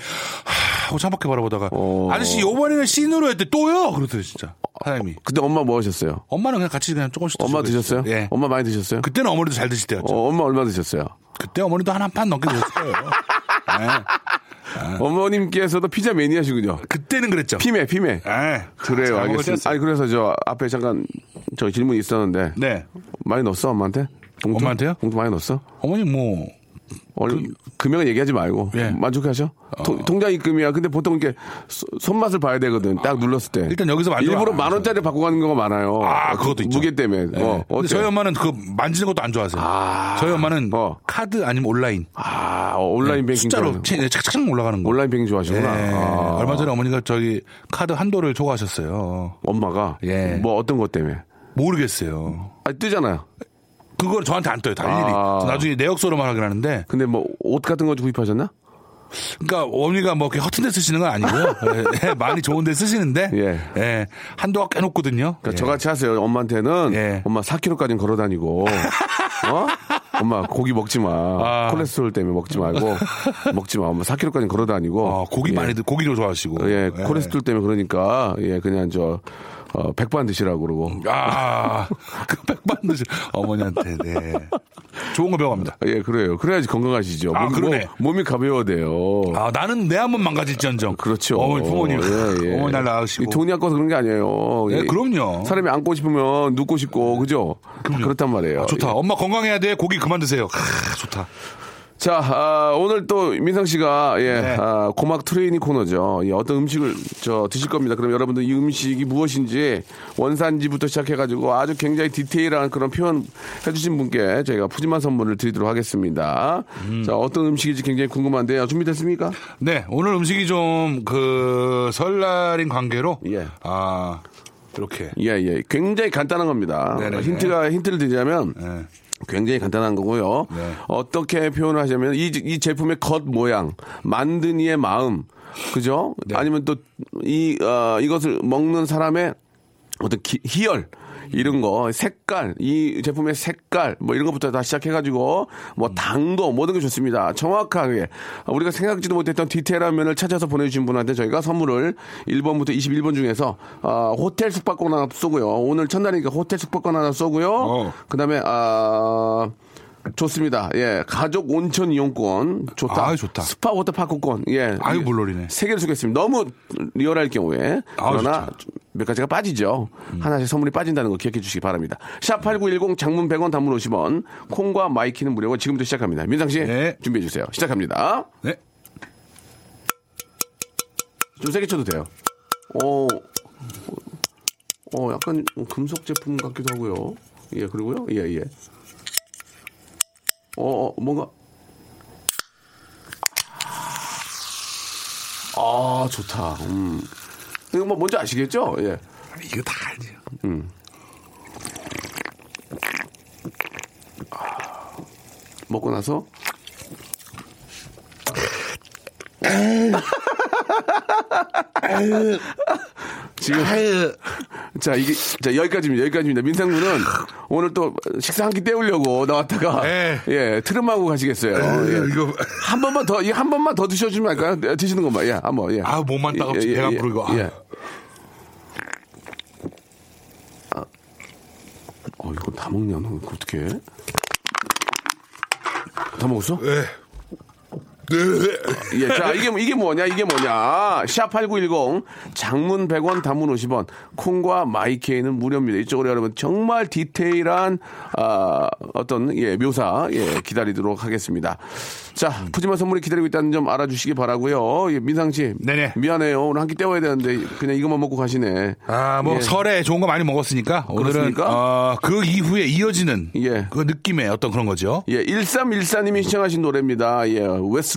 하, 하고 창밖에 바라보다가 어. 아저씨 요번에는 신으로 했대 또요? 그러더니 진짜 사장님이 그때 엄마 뭐 하셨어요? 엄마는 그냥 같이 그냥 조금씩 엄마 드셨어요? 예. 엄마 많이 드셨어요? 그때는 어머니도 잘 드실 때였죠. 어, 엄마 얼마 드셨어요? 그때 어머니도 한 한 판 넘게 드셨어요. 예. 어머님께서도 피자 매니아시군요. 그때는 그랬죠. 피매 피매. 예. 그래요, 알겠습니다. 아니 그래서 저 앞에 잠깐 저 질문이 있었는데 네. 많이 넣었어 엄마한테? 봉투? 엄마한테요? 봉투 많이 넣었어? 어머니 뭐 얼, 금액은 얘기하지 말고 예. 만족하셔? 통- 통장 입금이야. 근데 보통 이렇게 소- 손맛을 봐야 되거든. 딱 눌렀을 때. 일단 여기서 만족 일부러 안만 원짜리 받고 가는 경우가 많아요. 아, 그것도 있죠. 무게 때문에. 네. 어, 어때? 저희 엄마는 그거 만지는 것도 안 좋아하세요. 아. 저희 엄마는 어. 카드 아니면 온라인. 아, 온라인 네, 뱅킹. 숫자로 체- 착착 올라가는 거. 온라인 뱅킹 좋아하시구나. 예. 아. 얼마 전에 어머니가 저기 카드 한도를 초과하셨어요. 엄마가 예. 뭐 어떤 것 때문에? 모르겠어요. 아, 뜨잖아요. 그걸 저한테 안 떠요. 다 일일이. 아. 나중에 내역서로만 하긴 하는데. 근데 뭐 옷 같은 거 구입하셨나? 그러니까 어머니가 뭐 이렇게 허튼 데 쓰시는 건 아니고요. 예, 많이 좋은 데 쓰시는데. 예. 예. 한도가 꽤 높거든요. 그러니까 예. 저같이 하세요. 엄마한테는 예. 엄마 4kg까지는 걸어 다니고 어? 엄마 고기 먹지 마. 아. 콜레스테롤 때문에 먹지 말고 먹지 마. 엄마 4kg까지는 걸어 다니고. 아, 고기 예. 많이 드 고기를 좋아하시고. 예, 콜레스테롤 때문에 그러니까 예, 그냥 저 어, 백반 드시라고 그러고. 아, 그 백반 드시 어머니한테, 네. 좋은 거 배워갑니다. 예, 그래요. 그래야지 건강하시죠. 아, 몸, 그러네. 몸, 몸이 가벼워야 돼요. 아, 나는 내 한번 망가질지언정. 그렇죠. 어머니, 부모님. 예, 예. 어머니 날 낳으시고. 이 돈이 아까워서 그런 게 아니에요. 네, 예. 그럼요. 사람이 앉고 싶으면 눕고 싶고, 그죠? 그렇단 말이에요. 아, 좋다. 엄마 건강해야 돼. 고기 그만 드세요. 아, 좋다. 자, 아, 오늘 또 민상 씨가 예, 네. 아, 고막 트레이닝 코너죠. 예, 어떤 음식을 저 드실 겁니다. 그럼 여러분들 이 음식이 무엇인지 원산지부터 시작해가지고 아주 굉장히 디테일한 그런 표현 해주신 분께 저희가 푸짐한 선물을 드리도록 하겠습니다. 음. 자, 어떤 음식인지 굉장히 궁금한데요. 준비됐습니까? 네, 오늘 음식이 좀 그 설날인 관계로 예. 아 이렇게 예, 예. 굉장히 간단한 겁니다. 네네네. 힌트가 힌트를 드리자면 네. 굉장히 간단한 거고요. 네. 어떻게 표현을 하자면 이, 이 제품의 겉 모양, 만든 이의 마음, 그죠? 네. 아니면 또 이 어, 이것을 먹는 사람의 어떤 기- 희열 이런 거 색깔 이 제품의 색깔 뭐 이런 것부터 다 시작해가지고 뭐 당도 모든 게 좋습니다 정확하게 우리가 생각지도 못했던 디테일한 면을 찾아서 보내주신 분한테 저희가 선물을 1번부터 21번 중에서 아, 호텔 숙박권 하나 쏘고요 오늘 첫날이니까 호텔 숙박권 하나 쏘고요 어. 그다음에 아 좋습니다. 예, 가족 온천 이용권 좋다. 아, 좋다. 스파 워터파크권. 예. 아유, 예, 물론이네. 세 개를 주겠습니다. 너무 리얼할 경우에 아, 그러나 좋다. 음. 몇 가지가 빠지죠. 하나씩 선물이 빠진다는 거 기억해 주시기 바랍니다. 샵8910 장문 100원 단문 50원 콩과 마이키는 무료고 지금부터 시작합니다. 민상 씨 네. 준비해 주세요. 시작합니다. 네. 좀 세게 쳐도 돼요. 오, 어, 약간 금속 제품 같기도 하고요. 예, 그리고요. 예, 예. 어, 어 뭔가. 아, 좋다. 음. 이거 뭐 뭔지 아시겠죠? 예. 이거 다 알지. 먹고 나서. 지금 자 이게 자 여기까지입니다 여기까지입니다 민상군은 오늘 또 식사 한 끼 때우려고 나왔다가 네. 예 트름하고 가시겠어요 예. 이거 한 번만 더이한 번만 더 드셔주면 할까요 네, 드시는 것만 예 한번 예. 아, 몸만 따갑지. 배가 부르고. 아. 예. 아. 어 이거 다 먹냐 너 어떻게 해? 다 먹었어? 네. 예, 자, 이게, 이게 뭐냐, 이게 뭐냐. 샵8910, 장문 100원, 단문 50원, 콩과 마이케이는 무료입니다. 이쪽으로 여러분 정말 디테일한, 아, 어떤, 예, 묘사, 예, 기다리도록 하겠습니다. 자, 푸짐한 선물이 기다리고 있다는 점 알아주시기 바라고요 예, 민상 씨. 네네. 미안해요. 오늘 한 끼 때워야 되는데, 그냥 이것만 먹고 가시네. 아, 뭐 예. 설에 좋은 거 많이 먹었으니까 오늘은 그렇습니까? 어, 그 이후에 이어지는 예. 그 느낌의 어떤 그런 거죠. 예, 1314님이 신청하신 노래입니다. 예, 웨스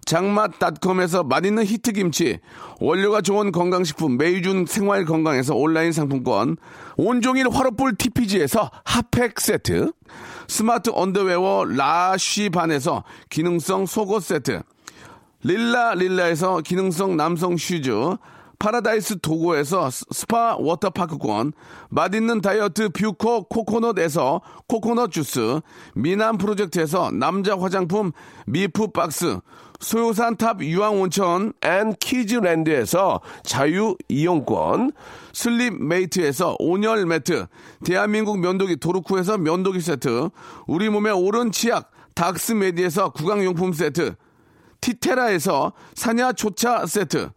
장맛닷컴에서 맛있는 히트김치, 원료가 좋은 건강식품 메이준 생활 건강에서 온라인 상품권, 온종일 화로불 TPG에서 핫팩 세트, 스마트 언더웨어 라쉬반에서 기능성 속옷 세트, 릴라 릴라에서 기능성 남성 슈즈, 파라다이스 도고에서 스- 스파 워터파크권, 맛있는 다이어트 뷰코 코코넛에서 코코넛 주스, 미남 프로젝트에서 남자 화장품 미프 박스, 소요산 탑 유황온천 and 키즈랜드에서 자유 이용권, 슬립 메이트에서 온열 매트, 대한민국 면도기 도루코에서 면도기 세트, 우리 몸의 오른 치약 닥스메디에서 구강용품 세트, 티테라에서 사냐초차 세트,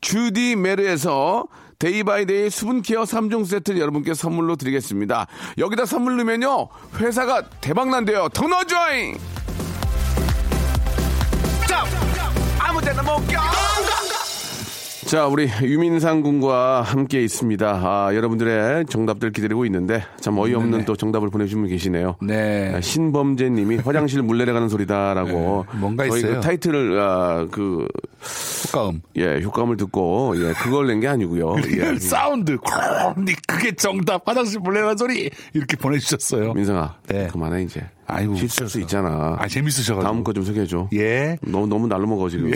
주디 메르에서 day by day 수분케어 3종 세트를 여러분께 선물로 드리겠습니다. 여기다 선물 넣으면요, 회사가 대박난대요. 더 넣어줘잉! 자, 우리 유민상 군과 함께 있습니다. 아, 여러분들의 정답들 기다리고 있는데 참 어이없는 네네. 또 정답을 보내주신 분 계시네요. 네. 아, 신범재님이 화장실 물 내려가는 소리다라고 네, 뭔가 저희 있어요. 그 타이틀을 아, 그 효과음. 예, 효과음을 듣고, 예, 그걸 낸 게 아니고요. 예. 사운드. 니 그게 정답. 화장실 물 내리는 소리. 이렇게 보내주셨어요. 민상아, 네. 그만해, 이제. 아이고, 실수할 수. 있잖아. 아, 재밌으셔가지고. 다음 거 좀 소개해 줘. 예. 너무, 너무 날로 먹어, 지금. 예.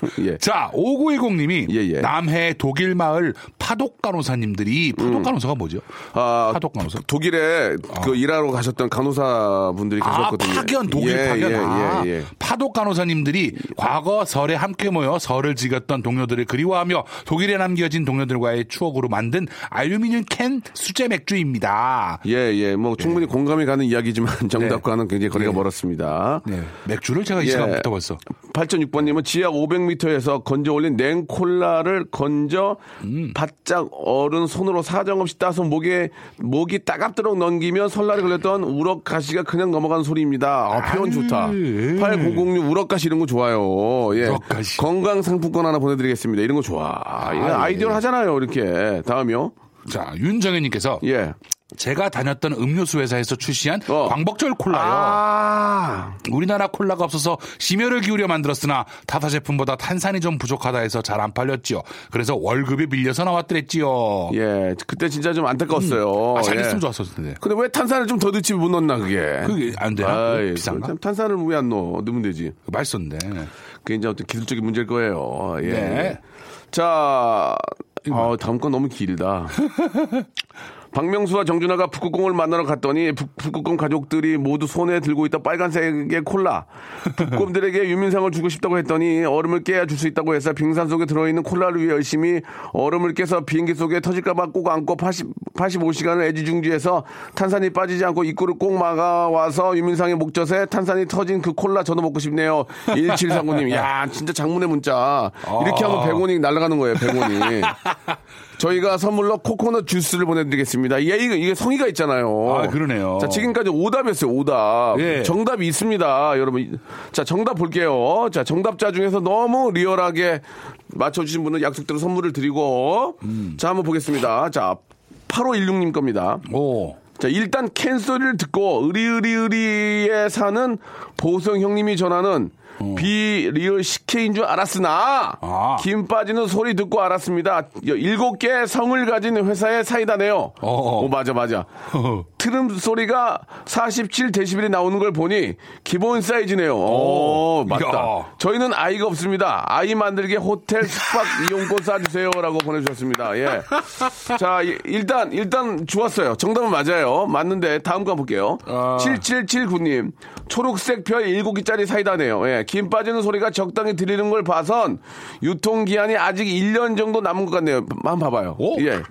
자, 5910님이 예, 예. 남해 독일 마을 파독 간호사님들이 파독 간호사가 뭐죠? 아, 파독 간호사. 독일에 그 일하러 가셨던 간호사 분들이 아, 계셨거든요. 파견, 독일 예, 파견. 예, 아, 예, 예. 파독 간호사님들이 과거 설에 함께 모여 설을 즐겼던 동료들을 그리워하며 독일에 남겨진 동료들과의 추억으로 만든 알루미늄 캔 수제 맥주입니다. 예, 예. 뭐 충분히 공감이 가는 이야기지만 정답과는 굉장히 거리가 네. 멀었습니다. 네. 맥주를 제가 이 예. 시간부터 벌써. 8006번님은 지하 500m 에서 건져 올린 냉콜라를 건져 음. 바짝 얼은 손으로 사정없이 따서 목에 목이 따갑도록 넘기면 설날에 걸렸던 우럭가시가 그냥 넘어가는 소리입니다. 아, 표현 좋다. 8006 우럭가시 이런 거 좋아요. 예. 우럭가시. 건강 상품권 하나 보내드리겠습니다. 이런 거 좋아. 이거 예. 아이디어를 하잖아요. 이렇게. 다음이요. 자, 윤정현님께서 예. 제가 다녔던 음료수 회사에서 출시한 어. 광복절 콜라요. 아. 우리나라 콜라가 없어서 심혈을 기울여 만들었으나 타사 제품보다 탄산이 좀 부족하다 해서 잘 안 팔렸지요. 그래서 월급이 밀려서 나왔더랬지요. 예. 그때 진짜 좀 안타까웠어요. 아, 잘 예. 있으면 좋았을 텐데. 근데 왜 탄산을 좀 더 넣지 못 넣나 그게? 그게 안 돼요? 아이, 비싼가? 참 탄산을 왜 안 넣어? 넣으면 되지. 맛있었는데. 그게 이제 어떤 기술적인 문제일 거예요. 예. 네. 자, 아, 다음 건 너무 길다. 박명수와 정준하가 북극공을 만나러 갔더니 북, 북극공 가족들이 모두 손에 들고 있다 빨간색의 콜라. 북곰들에게 유민상을 주고 싶다고 했더니 얼음을 깨야 줄 수 있다고 해서 빙산 속에 들어있는 콜라를 위해 열심히 얼음을 깨서 비행기 속에 터질까봐 꼭 안고 80, 85시간을 애지중지해서 탄산이 빠지지 않고 입구를 꼭 막아와서 유민상의 목젖에 탄산이 터진 그 콜라 저도 먹고 싶네요. 1739님. 야, 진짜 장문의 문자. 이렇게 하면 100원이 날아가는 거예요, 100원이. 저희가 선물로 코코넛 주스를 보내드리겠습니다. 이게, 이게, 이게 성의가 있잖아요. 아, 그러네요. 자, 지금까지 오답이었어요, 오답. 예. 정답이 있습니다, 여러분. 자, 정답 볼게요. 자, 정답자 중에서 너무 리얼하게 맞춰주신 분은 약속대로 선물을 드리고. 음. 자, 한번 보겠습니다. 자, 8516님 겁니다. 오. 자, 일단 캔 소리를 듣고 으리으리으리에 사는 보성 형님이 전하는 비리얼 식혜인 줄 알았으나 아. 김 빠지는 소리 듣고 알았습니다. 일곱 개 성을 가진 회사의 사이다네요. 어 어. 오 맞아 맞아. 트름 소리가 47데시벨이 나오는 걸 보니 기본 사이즈네요. 오, 맞다. 야. 저희는 아이가 없습니다. 아이 만들게 호텔 숙박 이용권 쏴주세요라고 보내주셨습니다. 예. 자, 이- 일단, 일단 좋았어요. 정답은 맞아요. 맞는데 다음 거 볼게요. 7779님. 초록색 별 7개짜리 사이다네요. 예. 김 빠지는 소리가 적당히 들리는 걸 봐선 유통기한이 아직 1년 정도 남은 것 같네요. 한번 봐봐요. 오? 예.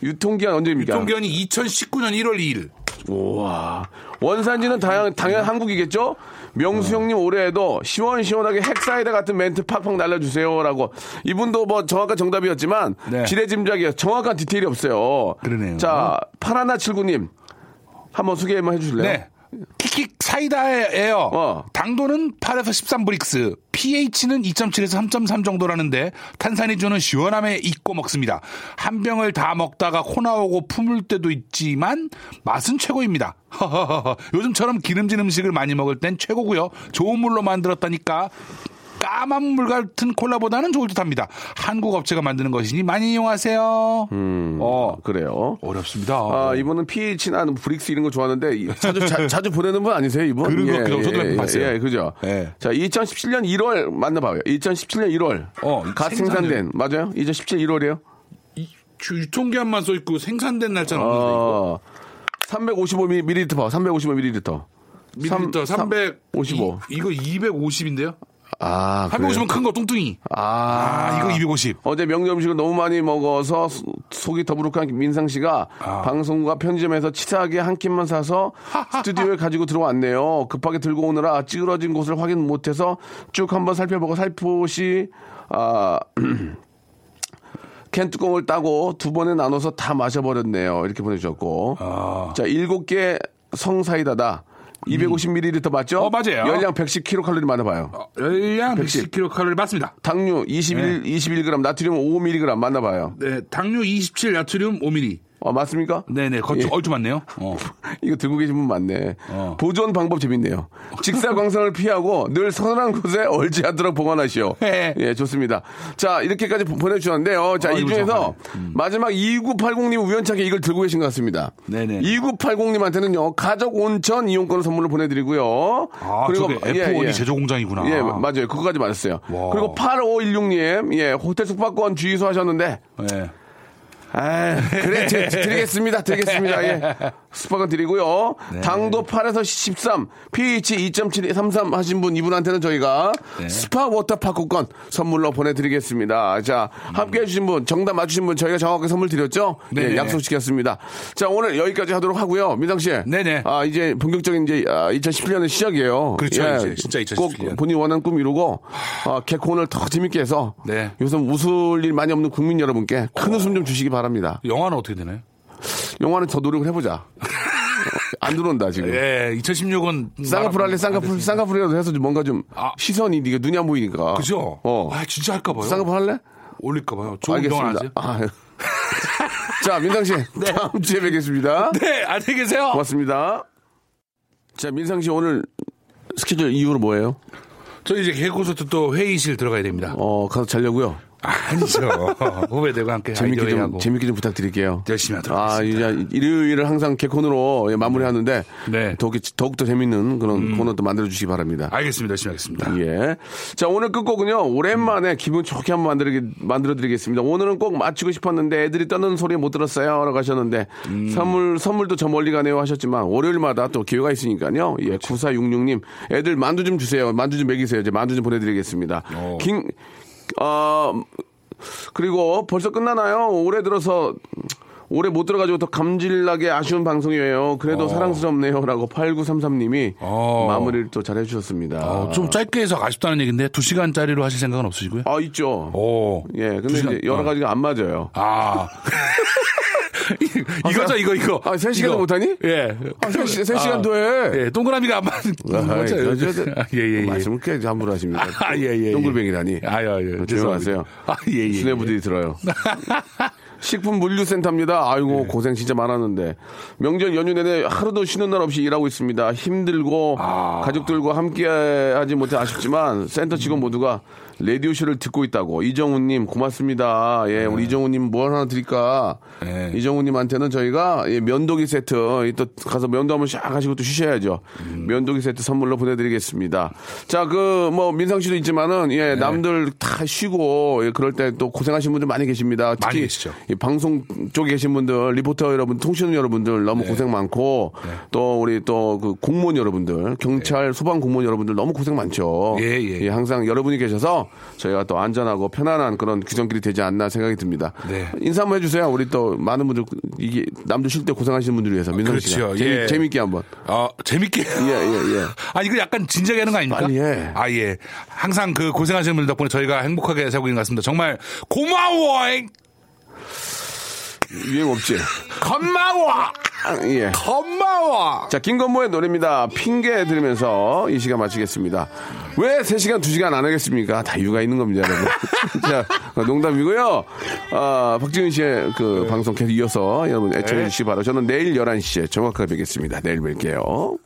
유통기한 언제입니까? 유통기한이 2019년 1월 2일. 우와. 원산지는 당연, 당연 한국이겠죠? 명수 형님 올해에도 시원시원하게 핵사이다 같은 멘트 팍팍 날려주세요라고. 이분도 뭐 정확한 정답이었지만 네. 지레짐작이에요. 정확한 디테일이 없어요. 그러네요. 자, 파라나79님. 한번 소개 한번 해주실래요? 네. 킥킥 사이다예요. 어. 당도는 8에서 13브릭스, pH는 2.7에서 3.3 정도라는데 탄산이 주는 시원함에 잊고 먹습니다. 한 병을 다 먹다가 코 나오고 품을 때도 있지만 맛은 최고입니다. 요즘처럼 기름진 음식을 많이 먹을 땐 최고고요. 좋은 물로 만들었다니까 까만 물 같은 콜라보다는 좋을 듯합니다. 한국 업체가 만드는 것이니 많이 이용하세요. 어 그래요. 어렵습니다. 아, 이분은 pH나 Brix 이런 거 좋아하는데 이- 자주 자, 자주 보내는 분 아니세요, 이분? 그런 것 같기도 하고 저도 예, 봤어요. 예, 그죠. 예. 자, 2017년 1월 만나봐요. 2017년 1월. 어, 갓 생산된. 맞아요? 2017 1월이에요? 이- 유통기한만 써 있고 생산된 날짜는 없는데. 어, 355ml 봐. 355ml. 밀리리터 355. 55. 이거 250인데요? 아, 그래요? 350은 큰 거 뚱뚱이. 아, 아, 이거 250. 어제 명절 음식을 너무 많이 먹어서 소- 속이 더부룩한 민상 씨가 아. 방송과 편의점에서 치사하게 한 캔만 사서 스튜디오에 가지고 들어왔네요. 급하게 들고 오느라 찌그러진 곳을 확인 못해서 쭉 한번 살펴보고 살포시 아, 캔 뚜껑을 따고 두 번에 나눠서 다 마셔버렸네요. 이렇게 보내주셨고. 아. 자, 일곱 개 성사이다다. 250ml 맞죠? 어, 맞아요. 열량 110kcal 만나봐요. 어, 열량 110. 110kcal 맞습니다. 당류 21, 21g, 나트륨 5mg 만나봐요. 네, 당류 27, 나트륨 5ml. 어, 맞습니까? 네네, 거주 예. 얼추 맞네요. 어. 이거 들고 계신 분 많네. 어. 보존 방법 재밌네요. 직사광선을 피하고 늘 서늘한 곳에 얼지하도록 보관하시오. 예. 예, 좋습니다. 자, 이렇게까지 보- 보내주셨는데요. 자, 아, 이 중에서 정말. 마지막 2980님 우연찮게 이걸 들고 계신 것 같습니다. 네네. 2980님한테는요, 가족 온천 이용권을 선물로 보내드리고요. 아, 저게 F1이 제조 공장이구나. 예, 맞아요. 그거까지 맞았어요. 와. 그리고 8516님, 예, 호텔 숙박권 주의소 하셨는데, 예. 아, 그래, 드, 드리겠습니다. 드리겠습니다. 예. 스파권 드리고요. 네. 당도 8에서 13, pH 2.7, 33 하신 분, 이분한테는 저희가 네. 스파 워터파크권 선물로 보내드리겠습니다. 자, 함께 해주신 분, 정답 맞추신 분, 저희가 정확하게 선물 드렸죠? 네네. 예, 약속 지켰습니다. 자, 오늘 여기까지 하도록 하고요. 민상 씨. 네네. 아, 이제 본격적인 이제 2017년의 시작이에요. 예. 그렇죠, 이제 진짜 2017꼭 년. 본인이 원하는 꿈 이루고, 아, 개콘을 더 재밌게 해서, 네. 요즘 웃을 일 많이 없는 국민 여러분께 큰 웃음 좀 주시기 바랍니다. 영화는 어떻게 되나요? 영화는 더 노력을 해보자. 안 들어온다 지금. 예, 2016은 쌍꺼풀 할래 쌍꺼풀 쌍꺼풀이라도 해서 좀 뭔가 좀 아. 시선이 네가 눈이 안 보이니까. 그죠? 어. 아, 진짜 할까 봐요. 쌍꺼풀 할래? 올릴까 봐요. 알겠습니다. 아, 자 민상 씨 다음 주에 뵙겠습니다. 네, 안녕히 계세요. 고맙습니다. 자 민상 씨 오늘 스케줄 이후로 뭐예요? 저 이제 개그 콘서트 또 회의실 들어가야 됩니다. 어 가서 자려고요. 아니죠. 후배들과 함께 재밌게 좀 회의하고 재밌게 좀 부탁드릴게요. 열심히 하도록 아, 하겠습니다. 이제 일요일을 항상 개콘으로 예, 마무리하는데 네. 더욱 더욱더 재밌는 그런 코너 도 만들어 주시기 바랍니다. 알겠습니다. 열심히 하겠습니다. 예. 자, 오늘 끝곡은요, 오랜만에 기분 좋게 한번 만들기, 만들어 드리겠습니다. 오늘은 꼭 맞추고 싶었는데 애들이 떠는 소리 못 들었어요. 라고 하셨는데, 선물, 선물도 저 멀리 가네요 하셨지만, 월요일마다 또 기회가 있으니까요. 예, 9466님, 애들 만두 좀 주세요. 만두 좀 먹이세요. 이제 만두 좀 보내 드리겠습니다. 긴, 어, 그리고 벌써 끝나나요? 올해 들어서, 올해 못 들어가지고 더 감질나게 아쉬운 방송이에요. 그래도 사랑스럽네요. 라고 8933님이 어. 마무리를 또 잘 해주셨습니다. 어, 좀 짧게 해서 아쉽다는 얘기인데 두 시간짜리로 하실 생각은 없으시고요? 아, 있죠. 오. 예, 근데 시간, 이제 여러 어. 가지가 안 맞아요. 아. 이거죠, 이거, 이거. 아, 세 시간도 이거. 못하니? 예. 아, 세, 시- 세 시간도 해. 예, 동그라미가 안 맞는 저, 저, 예, 예, 예. 말씀을 꽤 함부로 하십니까? 아, 예, 예, 예. 동글뱅이라니. 아, 예, 예. 조용하세요. 아, 예, 예. 수뇌부들이 들어요. 식품 물류센터입니다. 아이고 네. 고생 진짜 많았는데 명절 연휴 내내 하루도 쉬는 날 없이 일하고 있습니다. 힘들고 아. 가족들과 함께하지 못해 아쉽지만 센터 직원 모두가 라디오 쇼를 듣고 있다고 이정훈님 고맙습니다. 예, 우리 이정훈님 뭘 하나 드릴까? 네. 이정훈님한테는 저희가 예, 면도기 세트 또 가서 면도 한번 샥 하시고 또 쉬셔야죠. 음. 면도기 세트 선물로 보내드리겠습니다. 자, 그 뭐 민상 씨도 있지만은 네. 예, 남들 다 쉬고 예, 그럴 때 또 고생하신 분들 많이 계십니다. 특히 많이 계시죠. 이 방송 쪽에 계신 분들, 리포터 여러분, 통신 여러분들 너무 네. 고생 많고 또 우리 또 그 공무원 여러분들, 경찰, 소방 공무원 여러분들 너무 고생 많죠. 네. 예, 예. 항상 여러분이 계셔서 저희가 또 안전하고 편안한 그런 규정길이 되지 않나 생각이 듭니다. 네. 인사 한번 해주세요. 우리 또 많은 분들 이게 남들 쉴 때 고생하시는 분들 위해서 민성 씨가 그렇죠. 재미, 예. 재밌게 한번. 어, 재밌게. 예, 예, 예. 아, 이거 약간 진지하게 하는 거 아닙니까? 빨리 해. 아, 예. 항상 그 고생하시는 분들 덕분에 저희가 행복하게 살고 있는 것 같습니다. 정말 고마워! 유행 없지. 고마워! 아, 예. 고마워! 자, 김건모의 노래입니다. 핑계 들으면서 이 시간 마치겠습니다. 왜 3시간, 2시간 안 하겠습니까? 다 이유가 있는 겁니다, 여러분. 자, 농담이고요. 아, 박지훈 씨의 그 방송 계속 이어서 여러분 애청해 주시기 바라요. 저는 내일 11시에 정확하게 뵙겠습니다. 내일 뵐게요.